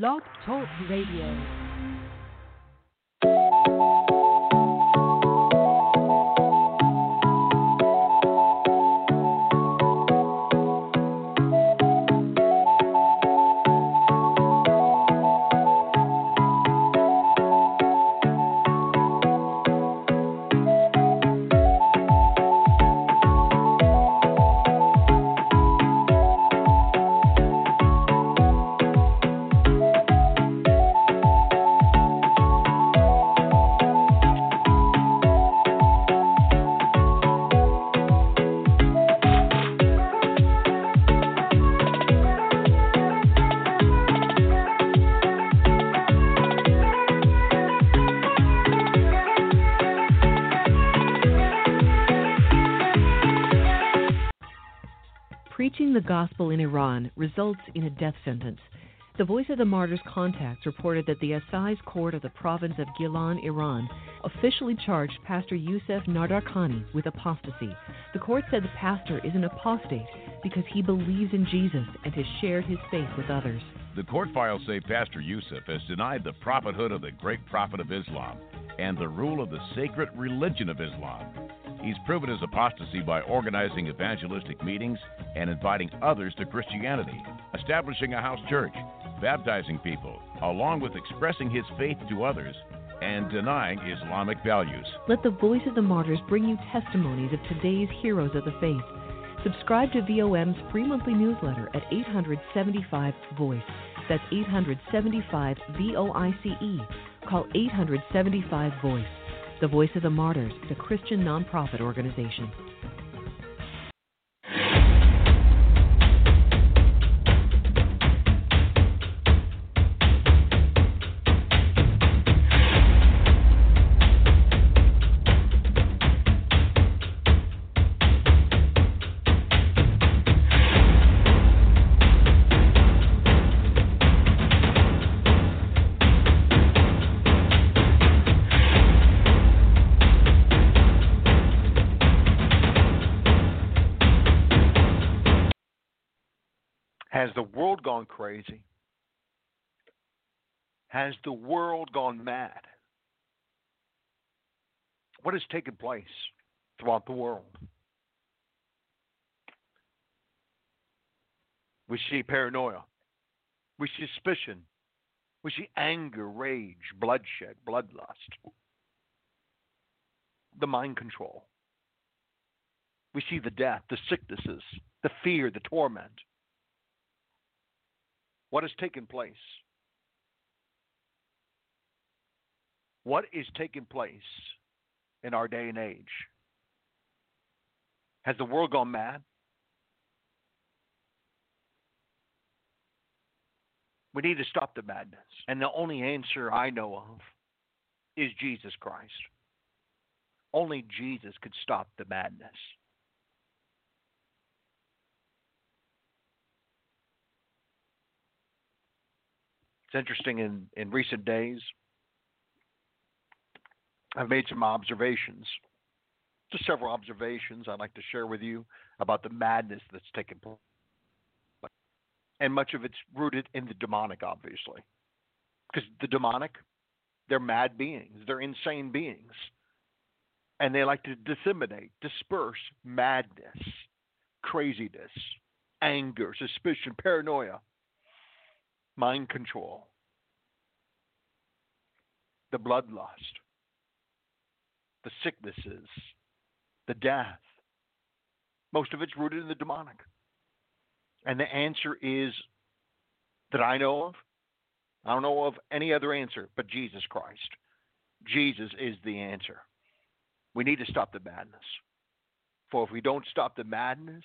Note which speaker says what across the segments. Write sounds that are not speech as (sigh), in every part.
Speaker 1: Blog Talk Radio. Preaching the gospel in Iran results in a death sentence. The Voice of the Martyrs contacts reported that the Assize Court of the province of Gilan, Iran, officially charged Pastor Youssef Nadarkhani with apostasy. The court said the pastor is an apostate because he believes in Jesus and has shared his faith with others.
Speaker 2: The court files say Pastor Youssef has denied the prophethood of the great prophet of Islam and the rule of the sacred religion of Islam. He's proven his apostasy by organizing evangelistic meetings and inviting others to Christianity, establishing a house church, baptizing people, along with expressing his faith to others and denying Islamic values.
Speaker 1: Let the Voice of the Martyrs bring you testimonies of today's heroes of the faith. Subscribe to VOM's free monthly newsletter at 875 Voice. That's 875 V O I C E. Call 875 Voice. The Voice of the Martyrs is a Christian nonprofit organization.
Speaker 3: Has the world gone mad? What has taken place throughout the world? We see paranoia. We see suspicion. We see anger, rage, bloodshed, bloodlust, the mind control. We see the death, the sicknesses, the fear, the torment. What has taken place? What is taking place in our day and age? Has the world gone mad? We need to stop the madness. And the only answer I know of is Jesus Christ. Only Jesus could stop the madness. It's interesting in, in recent days, I've made some observations, just several observations I'd like to share with you about the madness that's taken place. And much of it's rooted in the demonic, obviously. Because the demonic, they're mad beings, they're insane beings. And they like to disseminate, disperse madness, craziness, anger, suspicion, paranoia, mind control, the bloodlust, the sicknesses, the death. Most of it's rooted in the demonic. And the answer is that I know of. I don't know of any other answer but Jesus Christ. Jesus is the answer. We need to stop the madness. For if we don't stop the madness,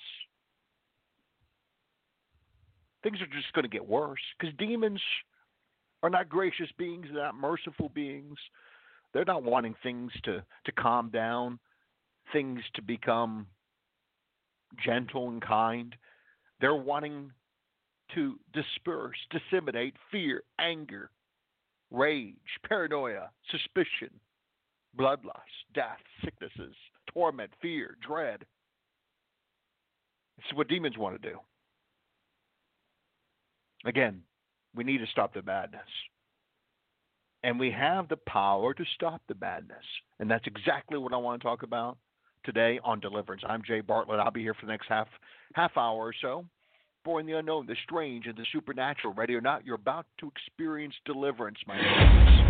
Speaker 3: things are just going to get worse because demons are not gracious beings, they're not merciful beings. They're not wanting things to, to calm down, things to become gentle and kind. They're wanting to disperse, disseminate fear, anger, rage, paranoia, suspicion, bloodlust, death, sicknesses, torment, fear, dread. Is what demons want to do. Again, We need to stop the madness. And we have the power to stop the madness. And that's exactly what I want to talk about today on deliverance. I'm Jay Bartlett. I'll be here for the next half half hour or so. For in the unknown, the strange, and the supernatural. Ready or not, you're about to experience deliverance, my friends.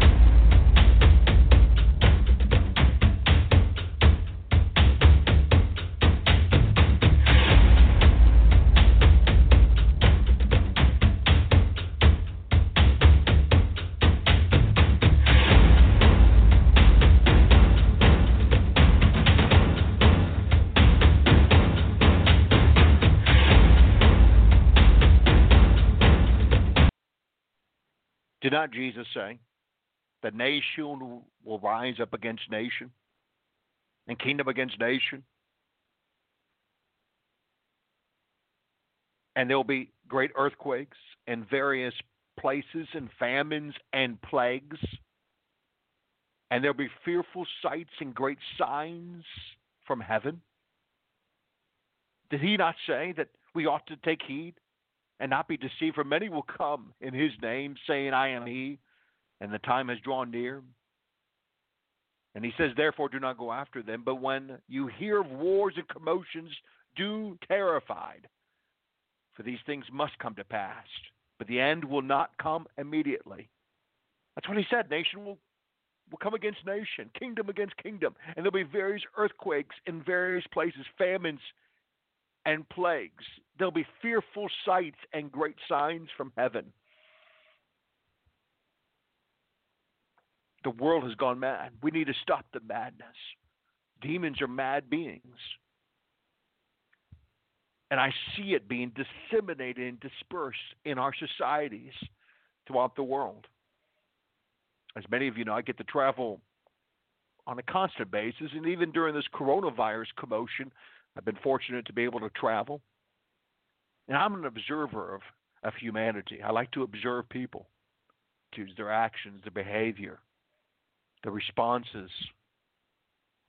Speaker 3: Did not Jesus say that nation will rise up against nation and kingdom against nation? And there will be great earthquakes in various places and famines and plagues. And there'll be fearful sights and great signs from heaven. Did he not say that we ought to take heed? And not be deceived, for many will come in his name, saying, I am he, and the time has drawn near. And he says, Therefore, do not go after them. But when you hear of wars and commotions, do terrified, for these things must come to pass. But the end will not come immediately. That's what he said. Nation will, will come against nation, kingdom against kingdom. And there'll be various earthquakes in various places, famines and plagues. There'll be fearful sights and great signs from heaven. The world has gone mad. We need to stop the madness. Demons are mad beings. And I see it being disseminated and dispersed in our societies throughout the world. As many of you know, I get to travel on a constant basis, and even during this coronavirus commotion, I've been fortunate to be able to travel. And I'm an observer of, of humanity. I like to observe people, to their actions, their behavior, the responses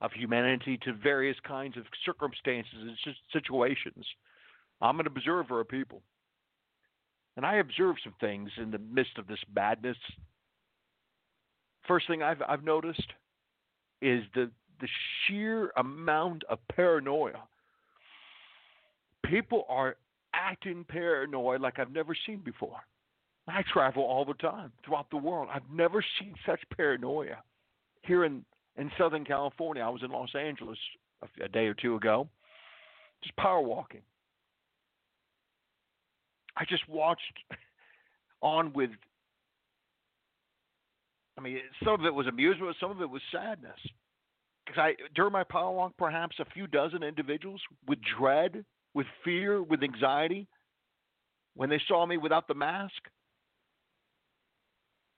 Speaker 3: of humanity to various kinds of circumstances and situations. I'm an observer of people. And I observe some things in the midst of this madness. First thing I've, I've noticed is the, the sheer amount of paranoia people are acting paranoid like I've never seen before. I travel all the time throughout the world. I've never seen such paranoia. Here in, in Southern California, I was in Los Angeles a, a day or two ago, just power walking. I just watched on with, I mean, some of it was amusement, some of it was sadness. Because I, during my power walk, perhaps a few dozen individuals with dread with fear, with anxiety, when they saw me without the mask,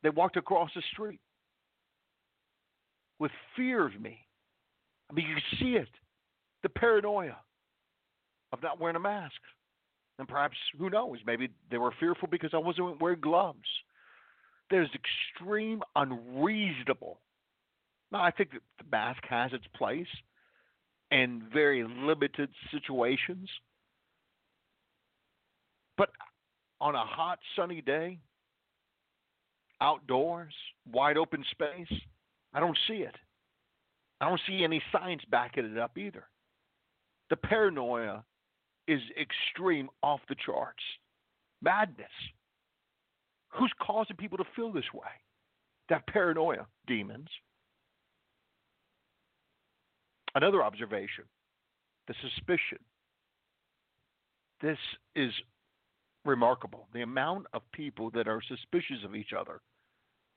Speaker 3: they walked across the street with fear of me. I mean, you can see it the paranoia of not wearing a mask. And perhaps, who knows, maybe they were fearful because I wasn't wearing gloves. There's extreme unreasonable. Now, I think that the mask has its place in very limited situations. But on a hot, sunny day, outdoors, wide open space, I don't see it. I don't see any signs backing it up either. The paranoia is extreme off the charts. Madness. Who's causing people to feel this way? That paranoia, demons. Another observation the suspicion. This is remarkable. The amount of people that are suspicious of each other.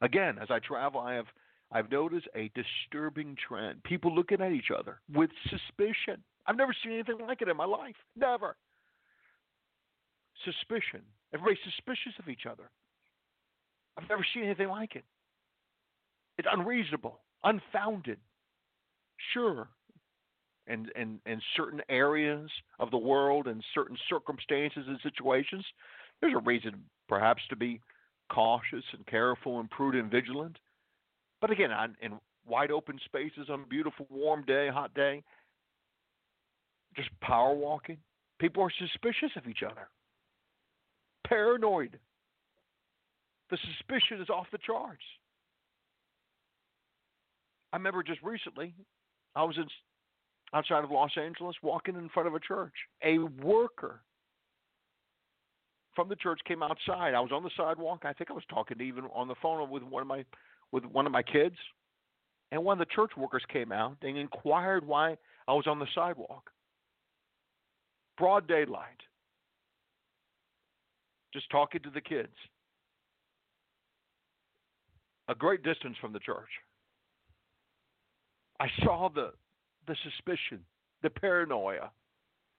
Speaker 3: Again, as I travel, I have I've noticed a disturbing trend. People looking at each other with suspicion. I've never seen anything like it in my life. Never. Suspicion. Everybody's suspicious of each other. I've never seen anything like it. It's unreasonable, unfounded. Sure, and in, in certain areas of the world and certain circumstances and situations, there's a reason perhaps to be cautious and careful and prudent and vigilant. But again, on, in wide open spaces on a beautiful warm day, hot day, just power walking, people are suspicious of each other, paranoid. The suspicion is off the charts. I remember just recently, I was in, outside of Los Angeles walking in front of a church. A worker from the church came outside. I was on the sidewalk. I think I was talking to even on the phone with one of my with one of my kids. And one of the church workers came out and inquired why I was on the sidewalk. Broad daylight. Just talking to the kids. A great distance from the church. I saw the the suspicion, the paranoia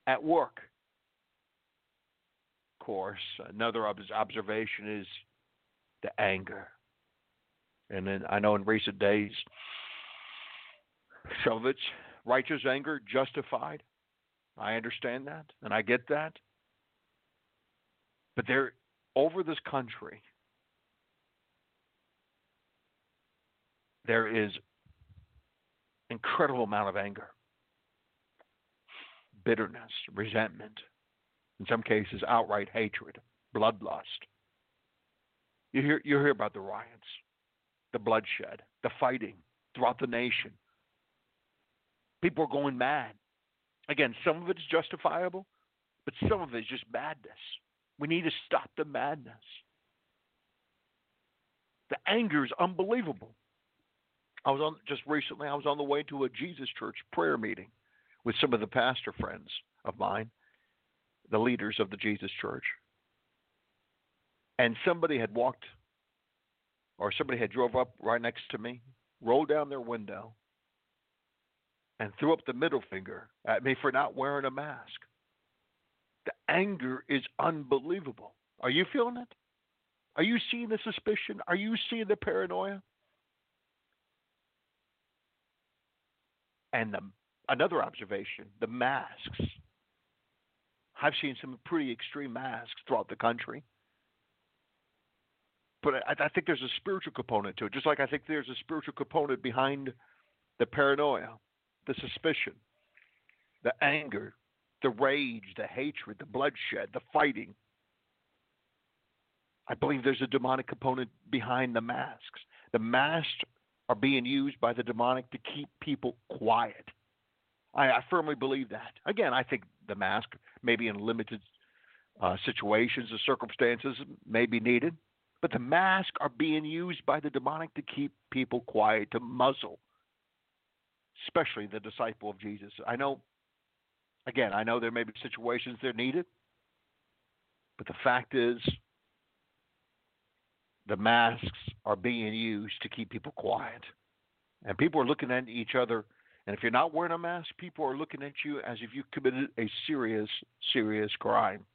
Speaker 3: at work. Of course, another observation is the anger. And then I know in recent days, it's righteous anger, justified. I understand that, and I get that. But there, over this country, there is incredible amount of anger, bitterness, resentment, in some cases outright hatred, bloodlust. You hear you hear about the riots, the bloodshed, the fighting throughout the nation. People are going mad. Again, some of it is justifiable, but some of it is just madness. We need to stop the madness. The anger is unbelievable. I was on just recently. I was on the way to a Jesus Church prayer meeting with some of the pastor friends of mine, the leaders of the Jesus Church, and somebody had walked or somebody had drove up right next to me, rolled down their window, and threw up the middle finger at me for not wearing a mask. The anger is unbelievable. Are you feeling it? Are you seeing the suspicion? Are you seeing the paranoia? And the, another observation the masks. I've seen some pretty extreme masks throughout the country but I, I think there's a spiritual component to it, just like I think there's a spiritual component behind the paranoia, the suspicion, the anger, the rage, the hatred, the bloodshed, the fighting. I believe there's a demonic component behind the masks. The masks are being used by the demonic to keep people quiet. I, I firmly believe that. Again, I think the mask, maybe in limited uh, situations or circumstances, may be needed. But the masks are being used by the demonic to keep people quiet, to muzzle, especially the disciple of Jesus. I know, again, I know there may be situations they're needed, but the fact is, the masks are being used to keep people quiet. And people are looking at each other. And if you're not wearing a mask, people are looking at you as if you committed a serious, serious crime.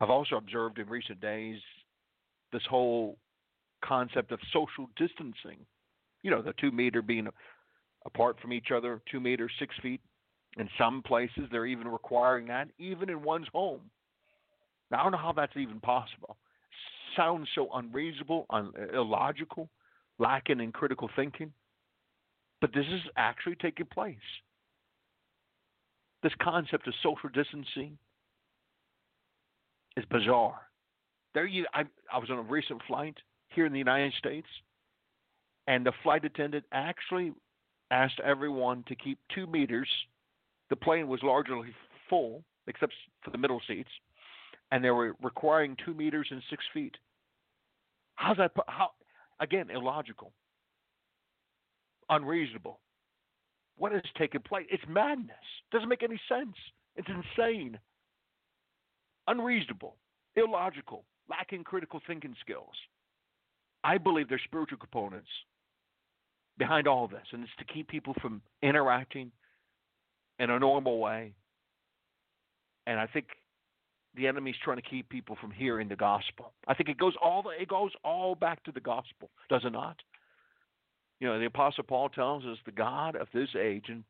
Speaker 3: I've also observed in recent days this whole concept of social distancing. You know, the two meter being apart from each other, two meters, six feet. In some places, they're even requiring that, even in one's home. Now, I don't know how that's even possible. Sounds so unreasonable, un- illogical, lacking in critical thinking. But this is actually taking place. This concept of social distancing, is bizarre. There you, I, I was on a recent flight here in the United States, and the flight attendant actually asked everyone to keep two meters. The plane was largely full, except for the middle seats, and they were requiring two meters and six feet. How's that? How again? Illogical, unreasonable. What is taking place? It's madness. Doesn't make any sense. It's insane unreasonable, illogical, lacking critical thinking skills. I believe there's spiritual components behind all this, and it's to keep people from interacting in a normal way. And I think the enemy's trying to keep people from hearing the gospel. I think it goes all the, it goes all back to the gospel, does it not? You know, the apostle Paul tells us the God of this age and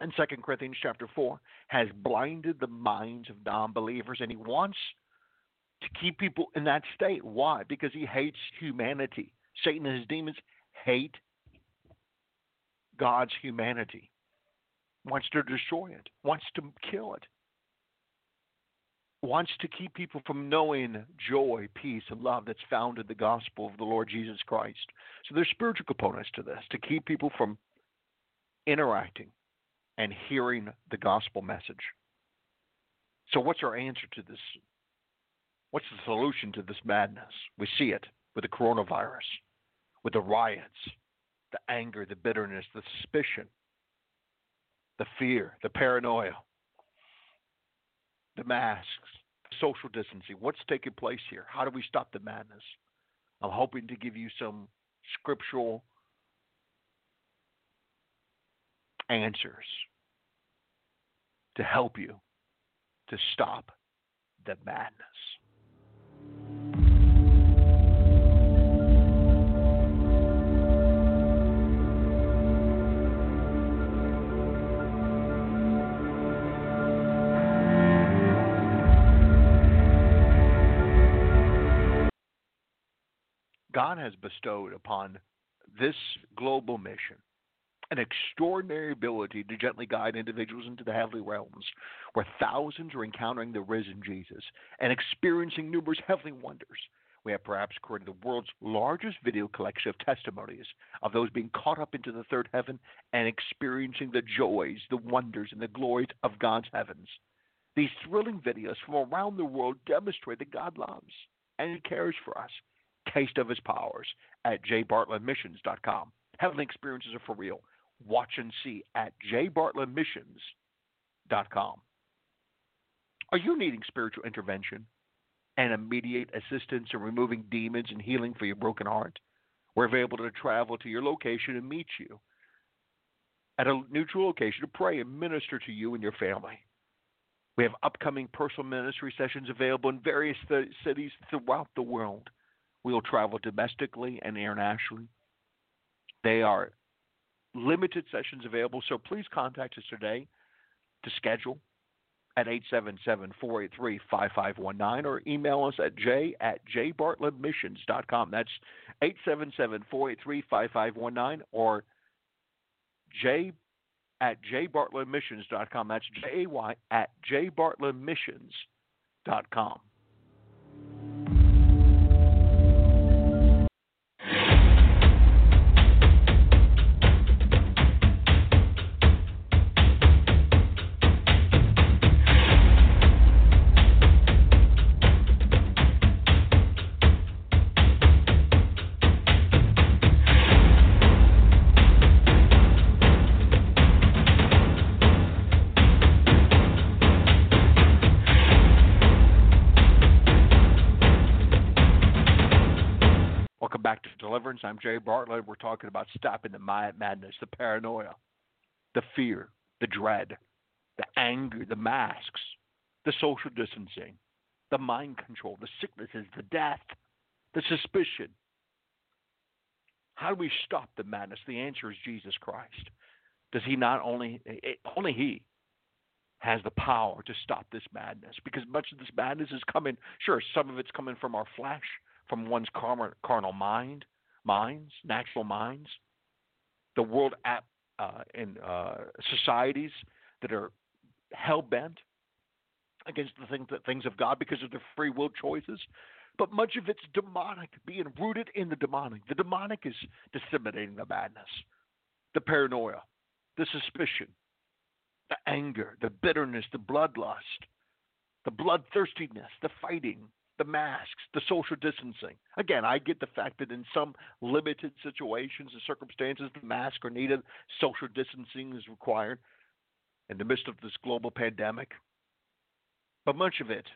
Speaker 3: in 2 Corinthians chapter 4 has blinded the minds of non believers, and he wants to keep people in that state. Why? Because he hates humanity. Satan and his demons hate God's humanity, wants to destroy it, wants to kill it. Wants to keep people from knowing joy, peace, and love that's found in the gospel of the Lord Jesus Christ. So there's spiritual components to this to keep people from interacting and hearing the gospel message. So, what's our answer to this? What's the solution to this madness? We see it with the coronavirus, with the riots, the anger, the bitterness, the suspicion, the fear, the paranoia, the masks, social distancing. What's taking place here? How do we stop the madness? I'm hoping to give you some scriptural answers to help you to stop the madness. God has bestowed upon this global mission an extraordinary ability to gently guide individuals into the heavenly realms, where thousands are encountering the risen Jesus and experiencing numerous heavenly wonders. We have perhaps created the world's largest video collection of testimonies of those being caught up into the third heaven and experiencing the joys, the wonders, and the glories of God's heavens. These thrilling videos from around the world demonstrate that God loves and He cares for us. Taste of His powers at jbartlettmissions.com. Heavenly experiences are for real watch and see at jbartlettmissions.com. Are you needing spiritual intervention and immediate assistance in removing demons and healing for your broken heart? We're available to travel to your location and meet you at a neutral location to pray and minister to you and your family. We have upcoming personal ministry sessions available in various th- cities throughout the world. We will travel domestically and internationally. They are limited sessions available, so please contact us today to schedule at 877-483-5519 or email us at j at jbartlettmissions.com. That's 877-483-5519 or j at jbartlettmissions.com. That's J-A-Y at jbartlettmissions.com. Jay Bartlett. We're talking about stopping the madness, the paranoia, the fear, the dread, the anger, the masks, the social distancing, the mind control, the sicknesses, the death, the suspicion. How do we stop the madness? The answer is Jesus Christ. Does he not only, eh, eh, only he has the power to stop this madness because much of this madness is coming, sure, some of it's coming from our flesh, from one's carnal mind, minds, natural minds, the world at, uh, in uh, societies that are hell bent against the things, the things of God because of their free will choices. But much of it's demonic, being rooted in the demonic. The demonic is disseminating the madness, the paranoia, the suspicion, the anger, the bitterness, the bloodlust, the bloodthirstiness, the fighting, the masks, the social distancing. Again, I get the fact that in some limited situations and circumstances, the masks are needed, social distancing is required in the midst of this global pandemic. But much of it,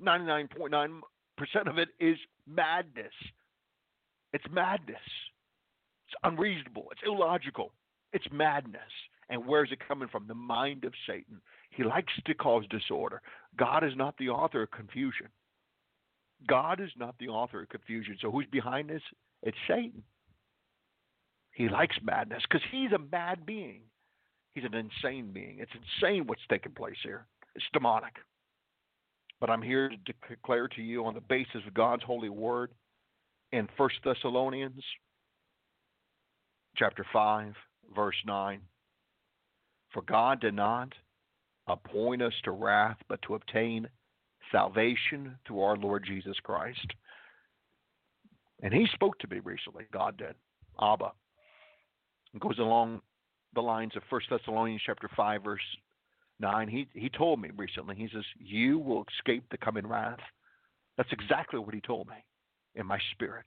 Speaker 3: 99.9% of it, is madness. It's madness. It's unreasonable. It's illogical. It's madness. And where is it coming from? The mind of Satan. He likes to cause disorder. God is not the author of confusion. God is not the author of confusion. So who's behind this? It's Satan. He hmm. likes madness because he's a mad being. He's an insane being. It's insane what's taking place here. It's demonic. But I'm here to declare to you on the basis of God's holy word in 1 Thessalonians chapter 5 verse 9 For God did not appoint us to wrath but to obtain salvation through our Lord Jesus Christ. And he spoke to me recently, God did, Abba. It goes along the lines of 1 Thessalonians chapter 5, verse 9. He, he told me recently, he says, You will escape the coming wrath. That's exactly what he told me in my spirit.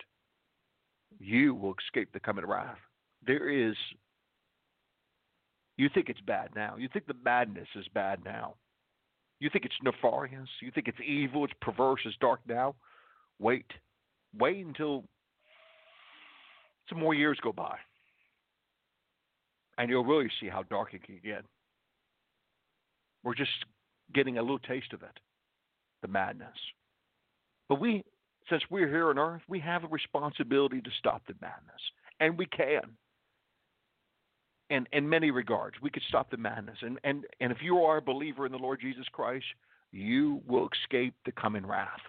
Speaker 3: You will escape the coming wrath. There is, you think it's bad now. You think the madness is bad now. You think it's nefarious. You think it's evil, it's perverse, it's dark now. Wait. Wait until some more years go by. And you'll really see how dark it can get. We're just getting a little taste of it, the madness. But we, since we're here on earth, we have a responsibility to stop the madness. And we can. In, in many regards, we could stop the madness. And, and, and if you are a believer in the Lord Jesus Christ, you will escape the coming wrath.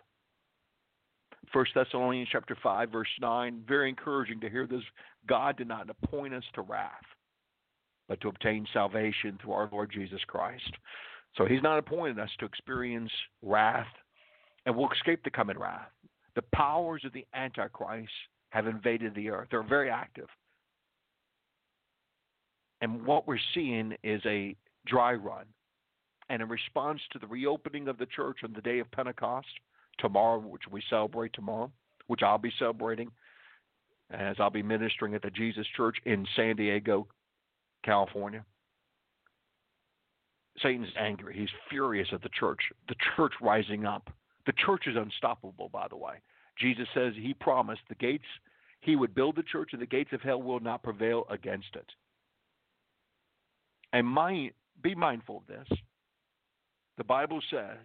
Speaker 3: 1 Thessalonians chapter 5 verse 9 very encouraging to hear this God did not appoint us to wrath but to obtain salvation through our Lord Jesus Christ. So he's not appointed us to experience wrath and we'll escape the coming wrath. The powers of the Antichrist have invaded the earth. They're very active. And what we're seeing is a dry run. And in response to the reopening of the church on the day of Pentecost, tomorrow, which we celebrate tomorrow, which I'll be celebrating as I'll be ministering at the Jesus Church in San Diego, California. Satan's angry. He's furious at the church. The church rising up. The church is unstoppable, by the way. Jesus says he promised the gates, he would build the church, and the gates of hell will not prevail against it. And mind, be mindful of this. The Bible says,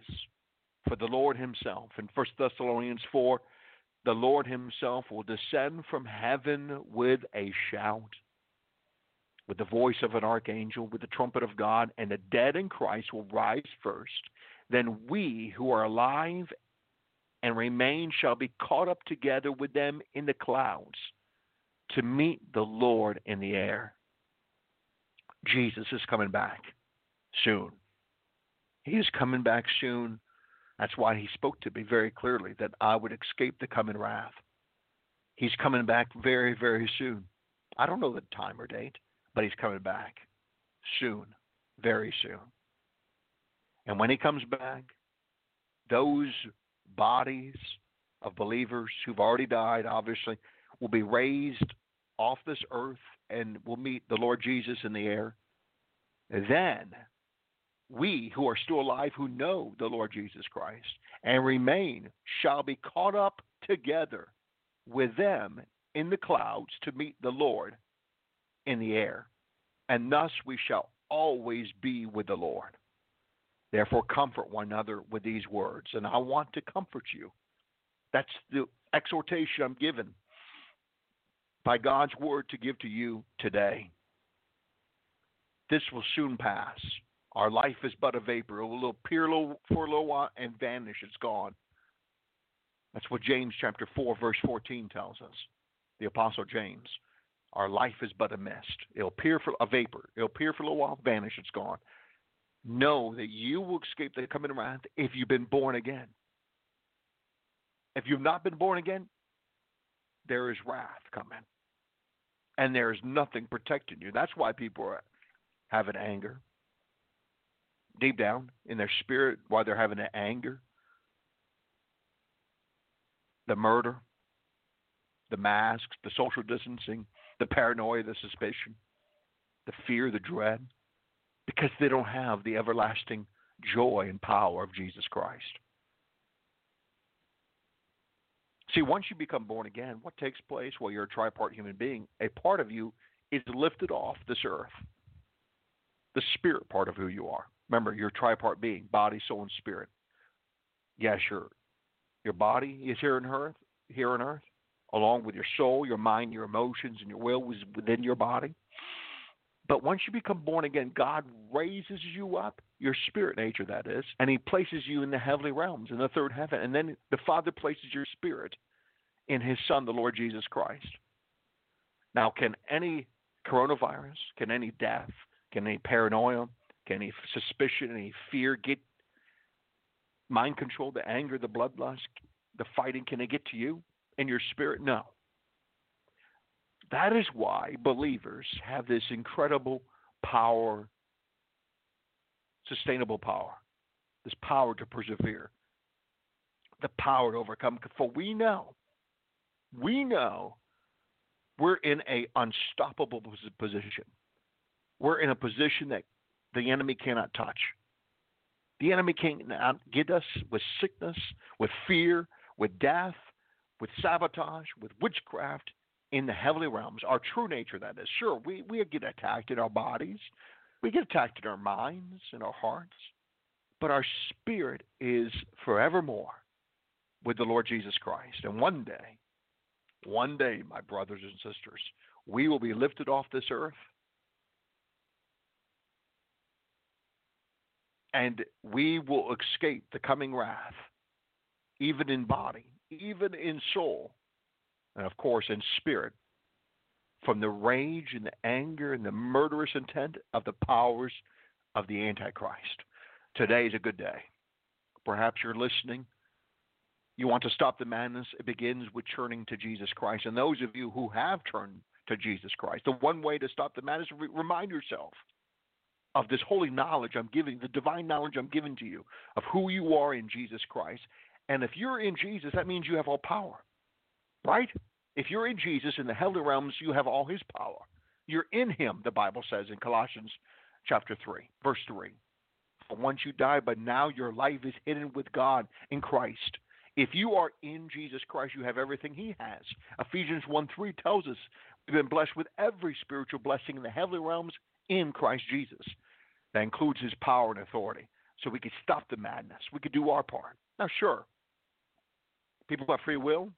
Speaker 3: for the Lord himself, in 1 Thessalonians 4, the Lord himself will descend from heaven with a shout with the voice of an archangel, with the trumpet of God, and the dead in Christ will rise first. Then we who are alive and remain shall be caught up together with them in the clouds to meet the Lord in the air. Jesus is coming back soon. He is coming back soon. That's why he spoke to me very clearly that I would escape the coming wrath. He's coming back very, very soon. I don't know the time or date but he's coming back soon, very soon. And when he comes back, those bodies of believers who've already died, obviously, will be raised off this earth and will meet the Lord Jesus in the air. then we who are still alive, who know the Lord Jesus Christ and remain, shall be caught up together with them in the clouds to meet the Lord in the air, and thus we shall always be with the Lord. Therefore, comfort one another with these words. And I want to comfort you. That's the exhortation I'm given by God's word to give to you today. This will soon pass. Our life is but a vapor. It will appear for a little while and vanish. It's gone. That's what James chapter 4, verse 14 tells us. The Apostle James. Our life is but a mist. It'll appear for a vapor. It'll appear for a little while, vanish, it's gone. Know that you will escape the coming wrath if you've been born again. If you've not been born again, there is wrath coming. And there is nothing protecting you. That's why people are having anger. Deep down in their spirit, why they're having an anger. The murder, the masks, the social distancing, the paranoia, the suspicion, the fear, the dread, because they don't have the everlasting joy and power of Jesus Christ. See, once you become born again, what takes place? Well, you're a tripart human being. A part of you is lifted off this earth, the spirit part of who you are. Remember, you're a tripart being body, soul, and spirit. Yes, your, your body is here on earth, here on earth, along with your soul, your mind, your emotions, and your will was within your body. But once you become born again, God raises you up, your spirit nature, that is, and He places you in the heavenly realms, in the third heaven. And then the Father places your spirit in His Son, the Lord Jesus Christ. Now, can any coronavirus, can any death, can any paranoia, can any suspicion, any fear get mind control, the anger, the bloodlust, the fighting, can it get to you and your spirit? No. That is why believers have this incredible power, sustainable power, this power to persevere, the power to overcome. For we know, we know we're in a unstoppable position. We're in a position that the enemy cannot touch. The enemy cannot get us with sickness, with fear, with death, with sabotage, with witchcraft in the heavenly realms. Our true nature, that is. Sure, we, we get attacked in our bodies, we get attacked in our minds, and our hearts, but our spirit is forevermore with the Lord Jesus Christ. And one day, one day, my brothers and sisters, we will be lifted off this earth and we will escape the coming wrath, even in body, even in soul, and of course in spirit, from the rage and the anger and the murderous intent of the powers of the Antichrist. Today is a good day. Perhaps you're listening. You want to stop the madness. It begins with turning to Jesus Christ. And those of you who have turned to Jesus Christ, the one way to stop the madness, remind yourself of this holy knowledge I'm giving, the divine knowledge I'm giving to you of who you are in Jesus Christ. And if you're in Jesus, that means you have all power, right? If you're in Jesus in the heavenly realms, you have all his power. You're in him, the Bible says in Colossians chapter 3, verse 3. For once you die, but now your life is hidden with God in Christ. If you are in Jesus Christ, you have everything he has. Ephesians 1 3 tells us we've been blessed with every spiritual blessing in the heavenly realms in Christ Jesus. That includes his power and authority. So we could stop the madness. We could do our part. Now, sure, people have free will.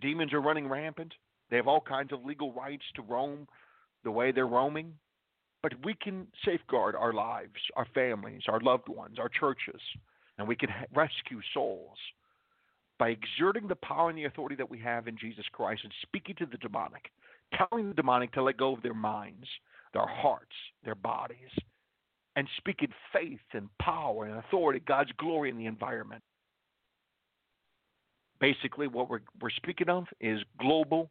Speaker 3: Demons are running rampant. They have all kinds of legal rights to roam the way they're roaming. But we can safeguard our lives, our families, our loved ones, our churches, and we can rescue souls by exerting the power and the authority that we have in Jesus Christ and speaking to the demonic, telling the demonic to let go of their minds, their hearts, their bodies, and speaking faith and power and authority, God's glory in the environment. Basically, what we're, we're speaking of is global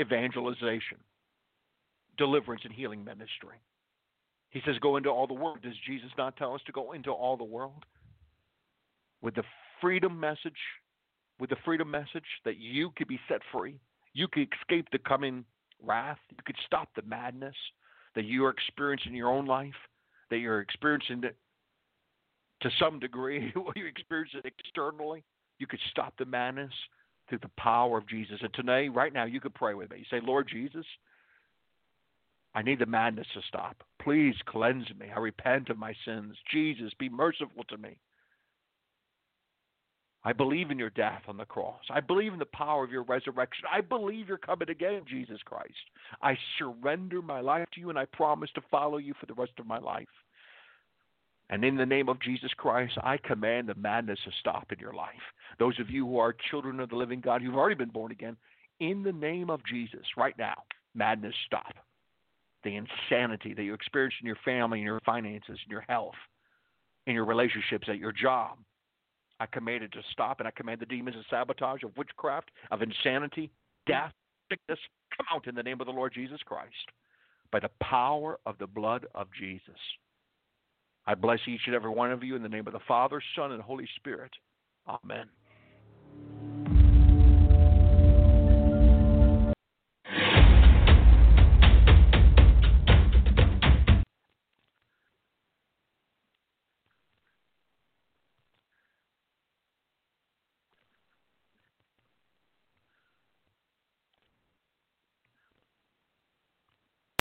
Speaker 3: evangelization, deliverance, and healing ministry. He says, Go into all the world. Does Jesus not tell us to go into all the world? With the freedom message, with the freedom message that you could be set free, you could escape the coming wrath. You could stop the madness that you are experiencing in your own life, that you're experiencing to some degree, (laughs) what you experience it externally. You could stop the madness through the power of Jesus. And today, right now, you could pray with me. You say, Lord Jesus, I need the madness to stop. Please cleanse me. I repent of my sins. Jesus, be merciful to me. I believe in your death on the cross. I believe in the power of your resurrection. I believe you're coming again, Jesus Christ. I surrender my life to you and I promise to follow you for the rest of my life. And in the name of Jesus Christ, I command the madness to stop in your life. Those of you who are children of the living God, who've already been born again, in the name of Jesus, right now, madness stop. The insanity that you experience in your family, in your finances, in your health, in your relationships, at your job, I command it to stop, and I command the demons of sabotage, of witchcraft, of insanity, death, sickness, come out in the name of the Lord Jesus Christ by the power of the blood of Jesus. I bless each and every one of you in the name of the Father, Son, and Holy Spirit. Amen.